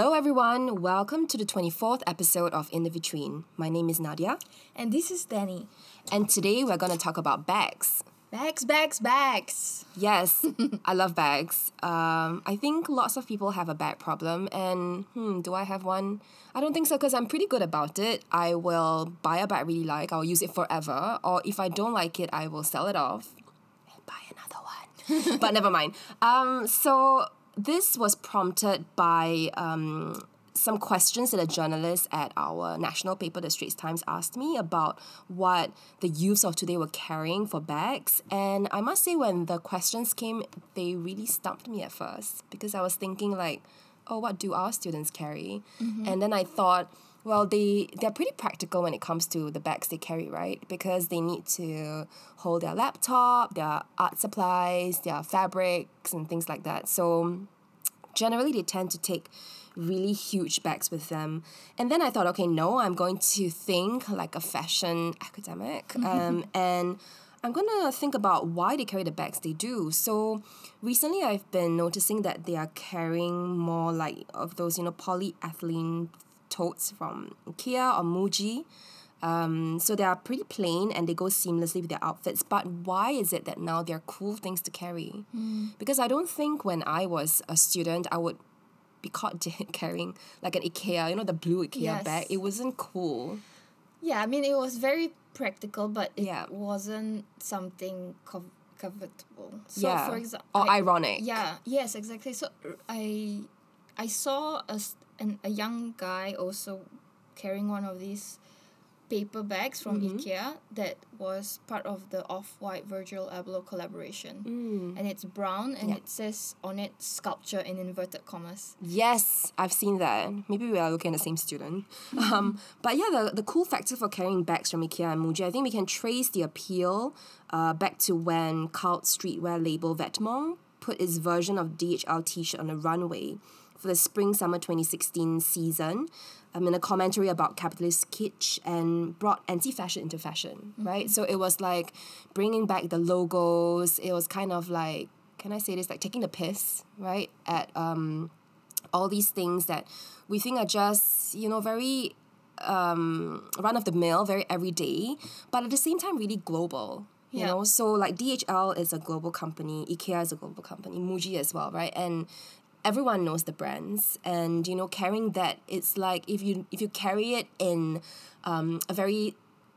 Hello, everyone. Welcome to the 24th episode of In the Between. My name is Nadia, And this is Danny. and today we're going to talk about bags. Bags, bags, bags. Yes, I love bags. Um, I think lots of people have a bag problem, and hmm, do I have one? I don't think so because I'm pretty good about it. I will buy a bag I really like, I'll use it forever, or if I don't like it, I will sell it off and buy another one. but never mind. Um, so this was prompted by um, some questions that a journalist at our national paper, the Straits Times, asked me about what the youths of today were carrying for bags. And I must say, when the questions came, they really stumped me at first because I was thinking, like, oh, what do our students carry? And then I thought, well, they they're pretty practical when it comes to the bags they carry, right? Because they need to hold their laptop, their art supplies, their fabrics, and things like that. So generally they tend to take really huge bags with them. And then I thought, okay, no, I'm going to think like a fashion academic. Um, and I'm going to think about why they carry the bags they do. So recently I've been noticing that they are carrying more like of those, you know, polyethylene totes from Ikea or Muji. Um, so they are pretty plain and they go seamlessly with their outfits. But why is it that now they're cool things to carry? Because I don't think when I was a student I would be caught carrying like an IKEA, you know, the blue IKEA Yes. bag. It wasn't cool. Yeah, I mean, it was very practical, but it Yeah. wasn't something cov- comfortable. So, yeah. for example, or ironic. Yeah, yes, exactly. So I, I saw a, s- an, a young guy also carrying one of these paper bags from Mm-hmm. IKEA that was part of the Off-White Virgil Abloh collaboration. Mm. And it's brown and Yeah. it says on it sculpture in inverted commas. Yes, I've seen that. Maybe we are looking at the same student. Um, but yeah, the, the cool factor for carrying bags from IKEA and Muji, I think we can trace the appeal uh, back to when cult streetwear label Vetements put its version of DHL t-shirt on the runway for the spring-summer 2016 season um, in a commentary about capitalist kitsch and brought anti-fashion into fashion, right? So it was like bringing back the logos. It was kind of like, can I say this, like taking the piss, right, at um, all these things that we think are just you know very um, run of the mill, very everyday, but at the same time really global. You Yeah. know, so like DHL is a global company, IKEA is a global company, Muji as well, right? And everyone knows the brands, and you know, carrying that, it's like if you if you carry it in um, a very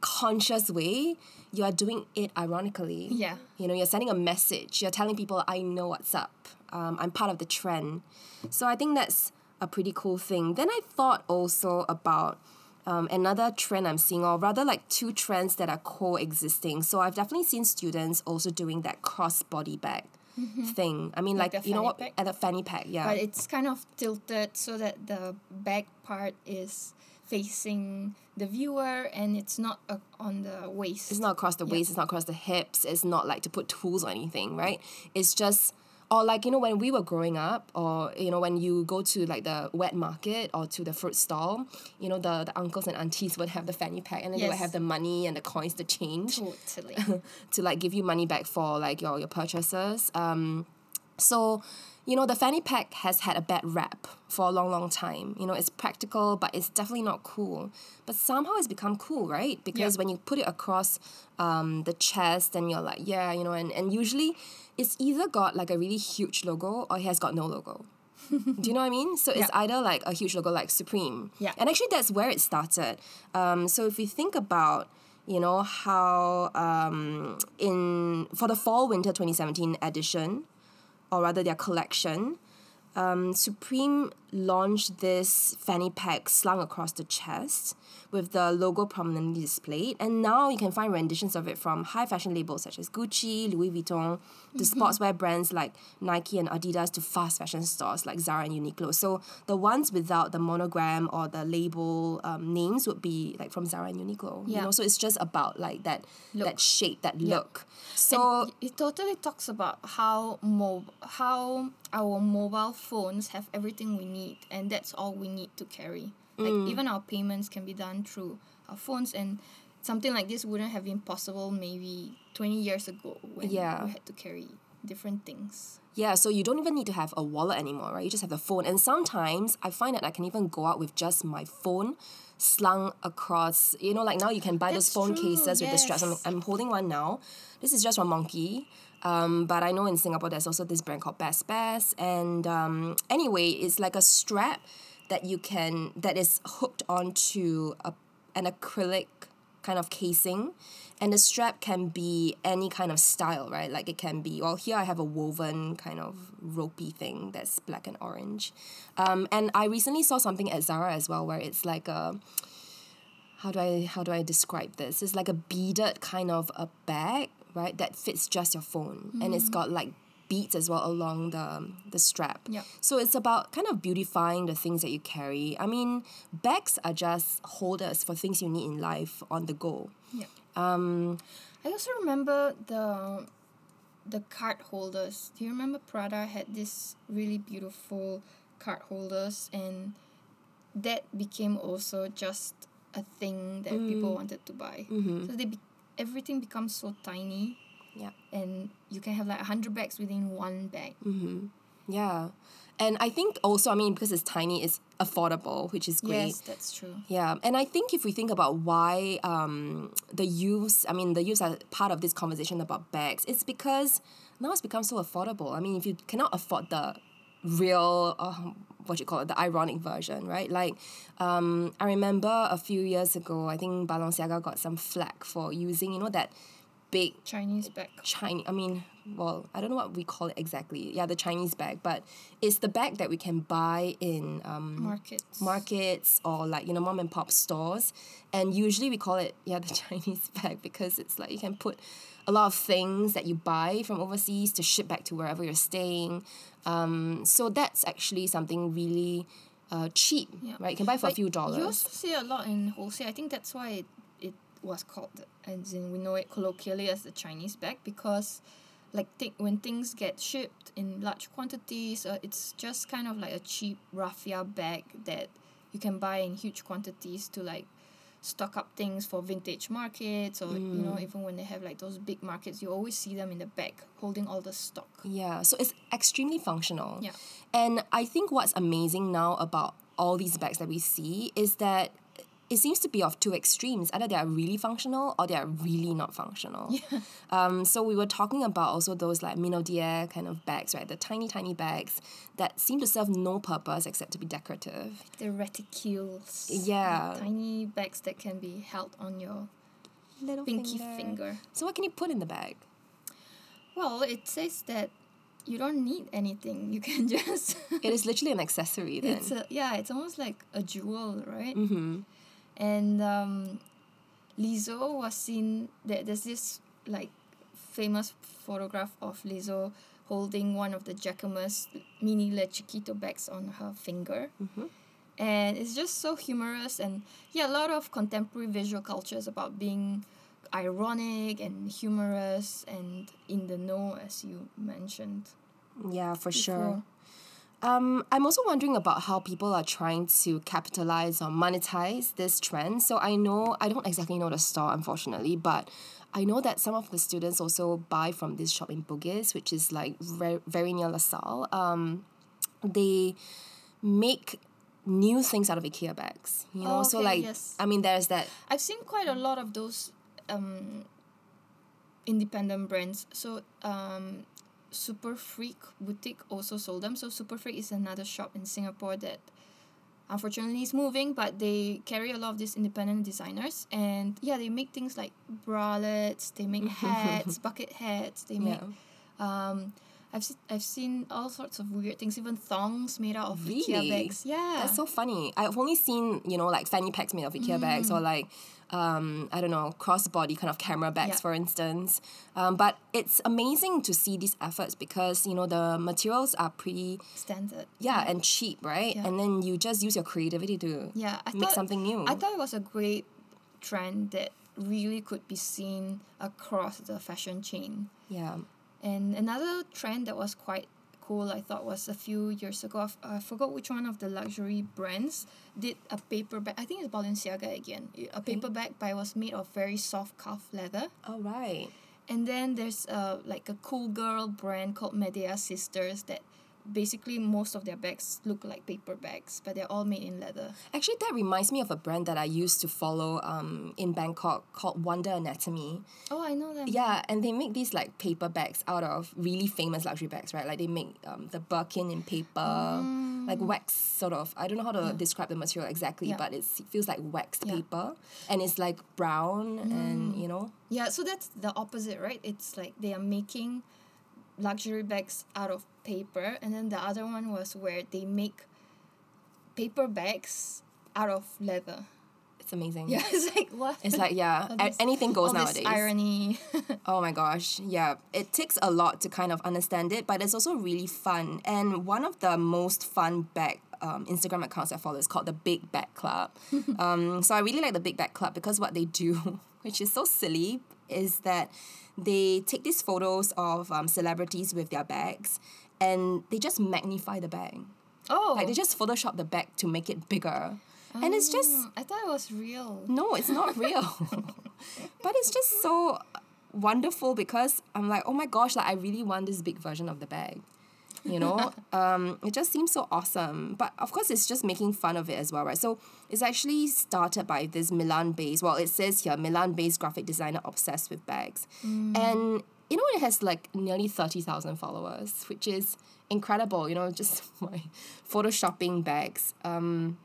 conscious way, you are doing it ironically. Yeah. You know, you're sending a message. You're telling people, I know what's up. Um, I'm part of the trend. So I think that's a pretty cool thing. Then I thought also about um, another trend I'm seeing, or rather like two trends that are coexisting. So I've definitely seen students also doing that cross body bag thing. I mean, like, Like you know what? pack? At the fanny pack, yeah. but it's kind of tilted so that the back part is facing the viewer and it's not uh, on the waist. It's not across the waist, it's not across the hips, it's not like to put tools or anything, right? It's just or like you know when we were growing up or you know when you go to like the wet market or to the fruit stall you know the, the uncles and aunties would have the fanny pack and then they would have the money and the coins to change totally. to like give you money back for like your, your purchases. Um, so, you know, the fanny pack has had a bad rap for a long, long time. You know, it's practical, but it's definitely not cool. But somehow it's become cool, right? Because Yeah. when you put it across um, the chest, then you're like, yeah, you know, and, and usually it's either got like a really huge logo or it has got no logo. Do you know what I mean? So it's Yeah. either like a huge logo like Supreme. Yeah. And actually that's where it started. Um, so if you think about, you know, how um, in for the fall winter 2017 edition, or rather their collection, um, Supreme launched this fanny pack slung across the chest with the logo prominently displayed. And now you can find renditions of it from high fashion labels such as Gucci, Louis Vuitton, to sportswear brands like Nike and Adidas, to fast fashion stores like Zara and Uniqlo. So the ones without the monogram or the label um, names would be like from Zara and Uniqlo. You Yeah. know, so it's just about like that that shape, that Yeah. look. So And it totally talks about how mob how our mobile phones have everything we need and that's all we need to carry. Like Mm. even our payments can be done through our phones and something like this wouldn't have been possible maybe 20 years ago when Yeah. we had to carry different things. Yeah, so you don't even need to have a wallet anymore, right? You just have the phone. And sometimes I find that I can even go out with just my phone slung across, you know, like now you can buy those phone true, cases with the straps. I'm. I'm holding one now. This is just from Monki. Um, but I know in Singapore there's also this brand called Best Best. And um, anyway, it's like a strap that you can, that is hooked onto a, an acrylic kind of casing. And the strap can be any kind of style right? Like it can be well here i have a woven kind of ropey thing that's black and orange. Um, and i recently saw something at zara as well where it's like a how do i how do i describe this? It's like a beaded kind of a bag right that fits just your phone. And it's got like beads as well along the the strap Yep. so it's about kind of beautifying the things that you carry i mean bags are just holders for things you need in life on the go Yeah. um I also remember the the card holders. Do you remember Prada had this really beautiful card holders and that became also just a thing that people wanted to buy. mhm. So they be- everything becomes so tiny Yeah. and you can have like a hundred bags within one bag. Mm-hmm. Yeah. And I think also, I mean, because it's tiny, it's affordable, which is great. Yes, that's true. Yeah, and I think if we think about why um, the youths, I mean, the youths are part of this conversation about bags, it's because now it's become so affordable. I mean, if you cannot afford the real, uh, what you call it, the ironic version, right? Like, um, I remember a few years ago, I think Balenciaga got some flack for using, you know, that big Chinese bag. Chinese, I mean, well, I don't know what we call it exactly. Yeah, the Chinese bag, but it's the bag that we can buy in um, Markets. markets or like, you know, mom and pop stores. And usually we call it, yeah, the Chinese bag because it's like you can put a lot of things that you buy from overseas to ship back to wherever you're staying. Um, so that's actually something really uh, cheap, Yeah. right? You can buy for a few dollars. You also see a lot in wholesale. I think that's why was called, as in we know it colloquially as the Chinese bag, because like th- when things get shipped in large quantities, uh, it's just kind of like a cheap raffia bag that you can buy in huge quantities to like stock up things for vintage markets or you know even when they have like those big markets you always see them in the back holding all the stock Yeah, so it's extremely functional. Yeah. And I think what's amazing now about all these bags that we see is that it seems to be of two extremes. Either they are really functional or they are really not functional. Yeah. Um, so we were talking about also those like Minaudière kind of bags, right? The tiny, tiny bags that seem to serve no purpose except to be decorative. the reticules the Yeah. tiny bags that can be held on your Little pinky finger. So what can you put in the bag? Well, it says that you don't need anything. You can just. It is literally an accessory then. it's a yeah. It's almost like a jewel, right? mm-hmm. And um, Lizzo was seen. There, there's this like famous photograph of Lizzo holding one of the Jacquemus mini Le Chiquito bags on her finger. Mhm. And it's just so humorous and yeah, a lot of contemporary visual culture is about being ironic and humorous and in the know as you mentioned. Yeah, for sure. Um, I'm also wondering about how people are trying to capitalize or monetize this trend. So I know I don't exactly know the store, unfortunately, but I know that some of the students also buy from this shop in Bugis, which is like very, very near LaSalle. Um, they make new things out of IKEA bags. You know, Oh, so like yes. I mean, there's that. I've seen quite a lot of those um, independent brands. So um, Super Freak Boutique also sold them. So Super Freak is another shop in Singapore that unfortunately is moving, but they carry a lot of these independent designers. And yeah, they make things like bralettes, they make hats, bucket hats, they make Yeah. um, I've seen I've seen all sorts of weird things, even thongs made out of Really? IKEA bags. Yeah. That's so funny. I've only seen, you know, like fanny packs made of IKEA bags or like, um, I don't know, crossbody kind of camera bags, Yeah. for instance. Um, but it's amazing to see these efforts because, you know, the materials are pretty, standard. yeah, and cheap, right? Yeah. And then you just use your creativity to Yeah, I make thought something new. I thought it was a great trend that really could be seen across the fashion chain. yeah. And another trend that was quite cool, I thought, was a few years ago. I've- I forgot which one of the luxury brands did a paper bag. I think it's Balenciaga again. A paper bag, but it was made of very soft calf leather. All right. And then there's uh like a cool girl brand called Medea Sisters that basically most of their bags look like paper bags, but they're all made in leather. Actually, that reminds me of a brand that I used to follow um, in Bangkok called Wonder Anatomie. Oh, I know that. Yeah, and they make these like paper bags out of really famous luxury bags, right? Like they make um, the Birkin in paper, like wax sort of. I don't know how to describe the material exactly, Yeah. but it's, it feels like waxed Yeah. paper, and it's like brown, and you know. Yeah, so that's the opposite, right? It's like they are making luxury bags out of paper, and then the other one was where they make paper bags out of leather. It's amazing. Yeah, it's like what? It's like yeah, this- anything goes nowadays. This irony. Oh my gosh, yeah. It takes a lot to kind of understand it, but it's also really fun. And one of the most fun bag um, Instagram accounts I follow is called the Big Bag Club. um, so I really like the Big Bag Club because what they do, which is so silly, is that they take these photos of um, celebrities with their bags and they just magnify the bag. oh, Like they just Photoshop the bag to make it bigger. And it's just Mm, I thought it was real. no, it's not real. but it's just so wonderful because I'm like, oh my gosh, like I really want this big version of the bag. You know, um, it just seems so awesome. But of course, it's just making fun of it as well, right? So it's actually started by this Milan-based. Well, it says here Milan-based graphic designer obsessed with bags, and you know it has like nearly thirty thousand followers, which is incredible. You know, just my photoshopping bags. Um,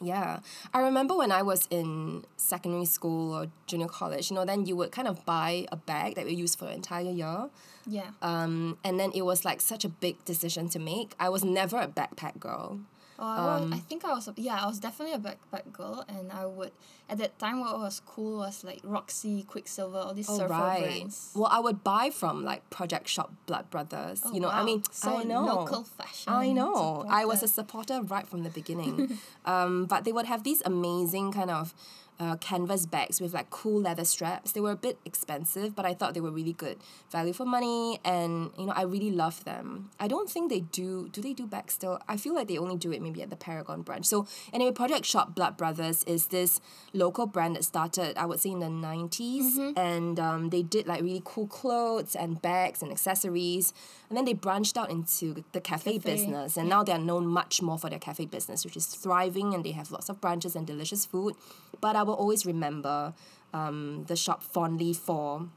yeah. I remember when I was in secondary school or junior college, you know, then you would kind of buy a bag that you use for the entire year. Yeah. Um, and then it was like such a big decision to make. I was never a backpack girl. Oh, I, Um, was, I think I was a, yeah I was definitely a backpack girl and I would at that time what was cool was like Roxy, Quiksilver, all these Oh, surfer right. brands. Well, I would buy from like Project Shop Blood Brothers. Oh, you know, I mean, so I know. local fashion. I know. I was a supporter. supporter right from the beginning. um, but they would have these amazing kind of uh, canvas bags with like cool leather straps. They were a bit expensive, but I thought they were really good value for money, and you know I really love them. I don't think they do. Do they do bags still? I feel like they only do it maybe at the Paragon branch. So anyway, Project Shop Blood Brothers is this local brand that started I would say in the 90s and um, they did like really cool clothes and bags and accessories, and then they branched out into the cafe, Cafe, business, and now they're known much more for their cafe business, which is thriving, and they have lots of branches and delicious food. But I will always remember um, the shop fondly for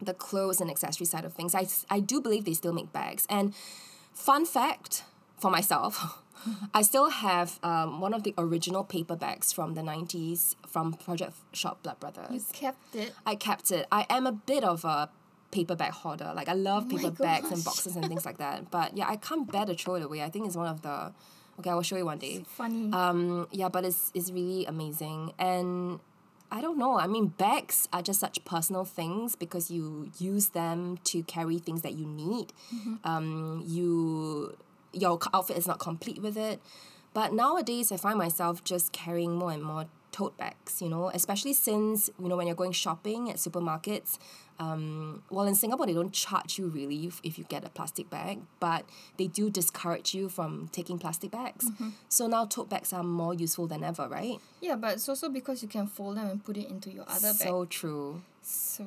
the clothes and accessory side of things. I, I do believe they still make bags. And fun fact for myself, I still have um, one of the original paper bags from the 90s from Project Shop Blood Brothers. You kept it. I kept it. I am a bit of a paper bag hoarder. Like I love Oh paper bags and boxes and things like that. But yeah, I can't bear to throw it away. I think it's one of the okay, I will show you one day. Funny. Um yeah, but it's it's really amazing. And I don't know. I mean, bags are just such personal things because you use them to carry things that you need. Um, you your outfit is not complete with it. But nowadays, I find myself just carrying more and more tote bags. You know, especially since you know when you're going shopping at supermarkets. Um, well, in Singapore, they don't charge you really if, if you get a plastic bag, but they do discourage you from taking plastic bags. So now tote bags are more useful than ever, right? yeah, but it's also because you can fold them and put it into your other bag. so true. So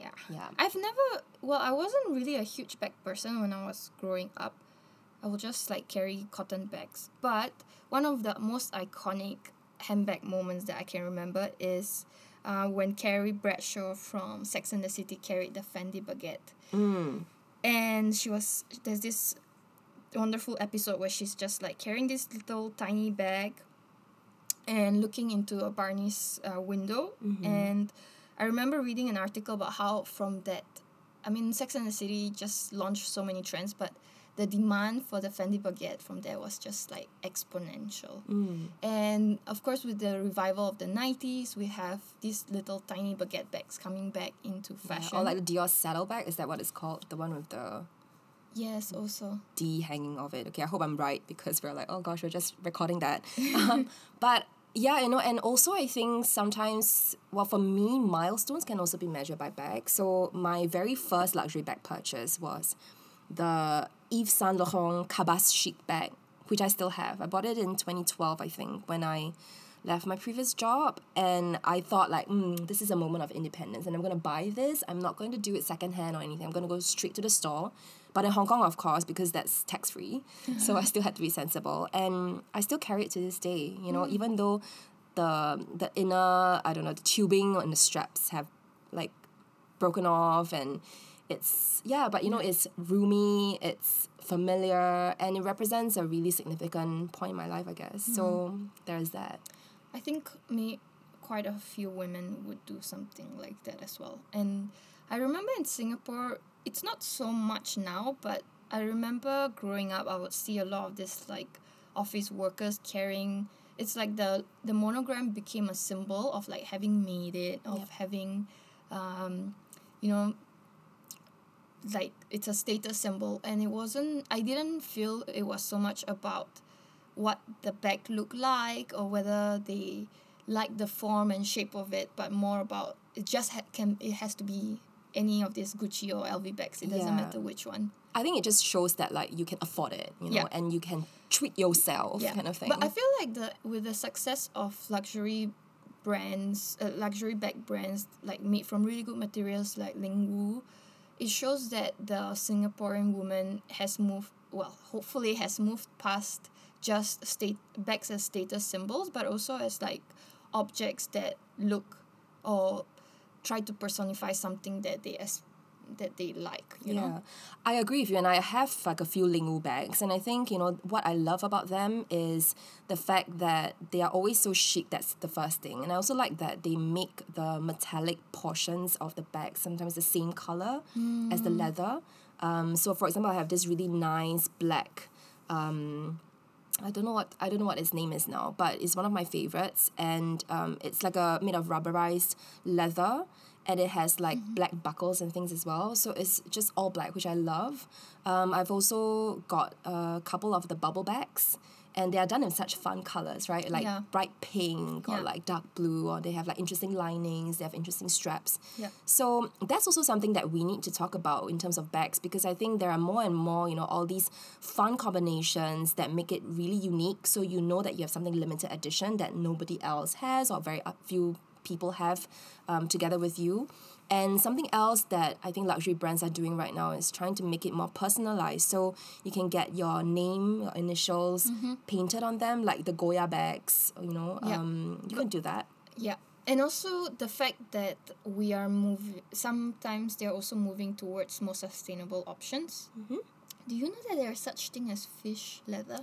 yeah. Yeah. I've never well, I wasn't really a huge bag person when I was growing up. I would just like carry cotton bags. But one of the most iconic handbag moments that I can remember is uh, when Carrie Bradshaw from Sex and the City carried the Fendi baguette. Mm. And she was there's this wonderful episode where she's just like carrying this little tiny bag and looking into a Barney's uh, window. And I remember reading an article about how from that, I mean, Sex and the City just launched so many trends, but the demand for the Fendi baguette from there was just like exponential. Mm. And of course, with the revival of the 90s, we have these little tiny baguette bags coming back into fashion. Or like the Dior saddlebag, is that what it's called? The one with the yes, also. D hanging of it. Okay, I hope I'm right because we're like, oh gosh, we're just recording that. um, but yeah, you know, and also I think sometimes, well, for me, milestones can also be measured by bags. So my very first luxury bag purchase was the Yves Saint Laurent Cabas Chic bag, which I still have. I bought it in 2012, I think, when I left my previous job and I thought like, mm, this is a moment of independence and I'm gonna buy this. I'm not going to do it secondhand or anything. I'm gonna go straight to the store. But in Hong Kong, of course, because that's tax free, so I still had to be sensible, and I still carry it to this day. You know, even though the the inner I don't know the tubing and the straps have like broken off and it's yeah but you know it's roomy it's familiar and it represents a really significant point in my life i guess so there's that I think me quite a few women would do something like that as well. And I remember in Singapore, it's not so much now, but I remember growing up, I would see a lot of this like office workers carrying. It's like the the monogram became a symbol of like having made it, of having, um, you know, like it's a status symbol, and it wasn't. I didn't feel it was so much about what the bag looked like or whether they like the form and shape of it, but more about it just ha- can it has to be any of these Gucci or LV bags. It doesn't Yeah. matter which one. i think it just shows that like you can afford it you know Yeah. and you can treat yourself kind of thing But I feel like the with the success of luxury brands, uh, luxury bag brands like made from really good materials like Lingwu, it shows that the Singaporean woman has moved well, hopefully has moved past just state bags as status symbols, but also as like objects that look or try to personify something that they as that they like, you yeah, know. I agree with you, and I have like a few Lingwu bags, and I think you know what I love about them is the fact that they are always so chic. That's the first thing, and I also like that they make the metallic portions of the bag sometimes the same color as the leather. Um, so for example, I have this really nice black. Um, I don't know what I don't know what its name is now, but it's one of my favorites, and um, it's like a made of rubberized leather, and it has like black buckles and things as well. So it's just all black, which I love. Um, I've also got a couple of the bubble bags, and they are done in such fun colors, right? Like Yeah. bright pink or Yeah. like dark blue, or they have like interesting linings. They have interesting straps. Yeah. So that's also something that we need to talk about in terms of bags because I think there are more and more, you know, all these fun combinations that make it really unique. So you know that you have something limited edition that nobody else has or very few people have um, together with you. And something else that I think luxury brands are doing right now is trying to make it more personalized. So you can get your name, your initials painted on them, like the Goyard bags, you know. Yeah. Um, you can do that. Yeah. And also the fact that we are moving, sometimes they're also moving towards more sustainable options. Mm-hmm. Do you know that there is such thing as fish leather?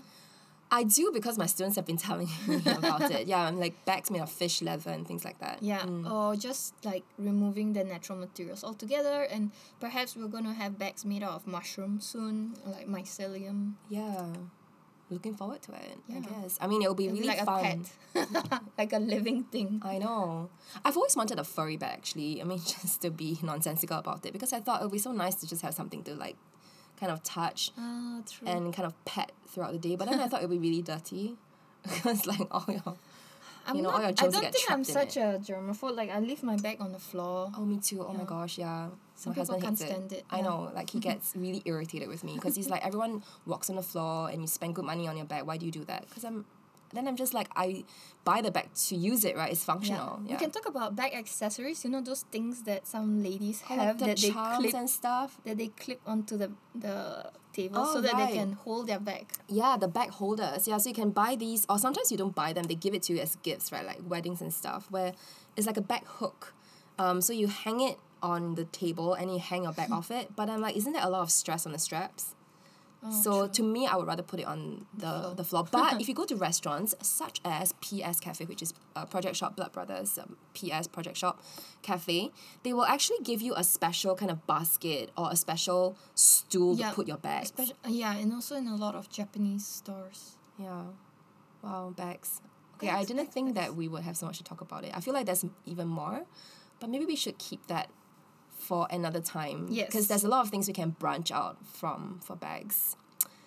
I do because my students have been telling me about it. Yeah, I'm like bags made of fish leather and things like that. Yeah, mm. or just like removing the natural materials altogether, and perhaps we're gonna have bags made out of mushroom soon, like mycelium. Yeah. Looking forward to it, I guess. I mean, it'll be It'll be really like fun. a pet, like a living thing. I know. I've always wanted a furry bag, actually. I mean, just to be nonsensical about it because I thought it would be so nice to just have something to like kind of touch ah, true. and kind of pet throughout the day. But then I thought it would be really dirty because, like, all your. I'm you know, not, all your I don't get think I'm such a germaphobe. Like I leave my bag on the floor. Oh, me too. Oh my gosh, yeah. Some my people husband can't stand it, I yeah. know. Like he gets really irritated with me because he's like, everyone walks on the floor and you spend good money on your bag. Why do you do that? Because I'm. Then I'm just like I buy the bag to use it, right? It's functional. Yeah. We can talk about bag accessories. You know those things that some ladies have like the that they clip and stuff. that they clip onto the the table Oh, so that right. they can hold their bag. Yeah, the bag holders. Yeah, so you can buy these, or sometimes you don't buy them. They give it to you as gifts, right? Like weddings and stuff, where it's like a bag hook. Um, so you hang it on the table and you hang your bag off it. But I'm like, isn't there a lot of stress on the straps? Oh, so to me, I would rather put it on the, floor. the floor. But if you go to restaurants such as PS Cafe, which is uh, Project Shop Blood Brothers, um, PS Project Shop Cafe, they will actually give you a special kind of basket or a special stool Yeah, to put your bags. Especially, yeah, and also in a lot of Japanese stores. Yeah. Wow, bags. Okay, Bags, I didn't bags, think bags. that we would have so much to talk about it. I feel like there's even more, but maybe we should keep that for another time. Yes. Because there's a lot of things we can branch out from for bags.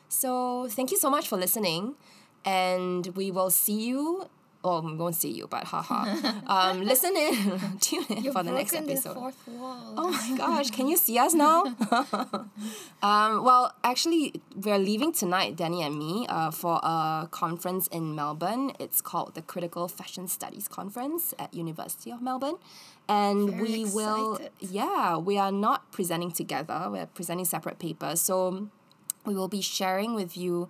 So thank you so much for listening, and we will see you Oh, we won't see you, but haha. um, listen in, tune in You've for the next episode. the fourth wall. Oh my gosh, can you see us now? um, well, actually, we're leaving tonight, Danny and me, uh, for a conference in Melbourne. It's called the Critical Fashion Studies Conference at University of Melbourne. And Very we will, yeah, we are not presenting together. We're presenting separate papers. So we will be sharing with you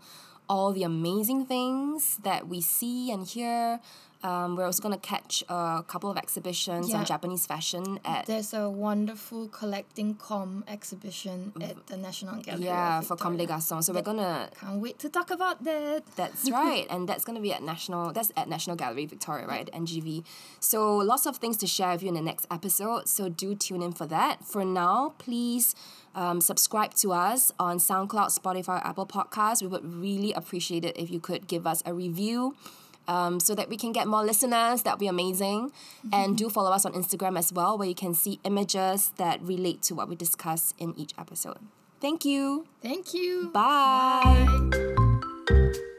all the amazing things that we see and hear. Um, we're also going to catch a couple of exhibitions Yeah. on Japanese fashion at There's a wonderful collecting com exhibition at the National Gallery. Yeah, for Comme des Victoria. Garçons. So we're gonna. Can't wait to talk about that. That's right, and that's gonna be at National. That's at National Gallery Victoria, right? NGV. So lots of things to share with you in the next episode. So do tune in for that. For now, please. Um, subscribe to us on SoundCloud, Spotify, Apple Podcasts. We would really appreciate it if you could give us a review um, so that we can get more listeners. That would be amazing. And do follow us on Instagram as well, where you can see images that relate to what we discuss in each episode. Thank you. Thank you. Bye. Bye.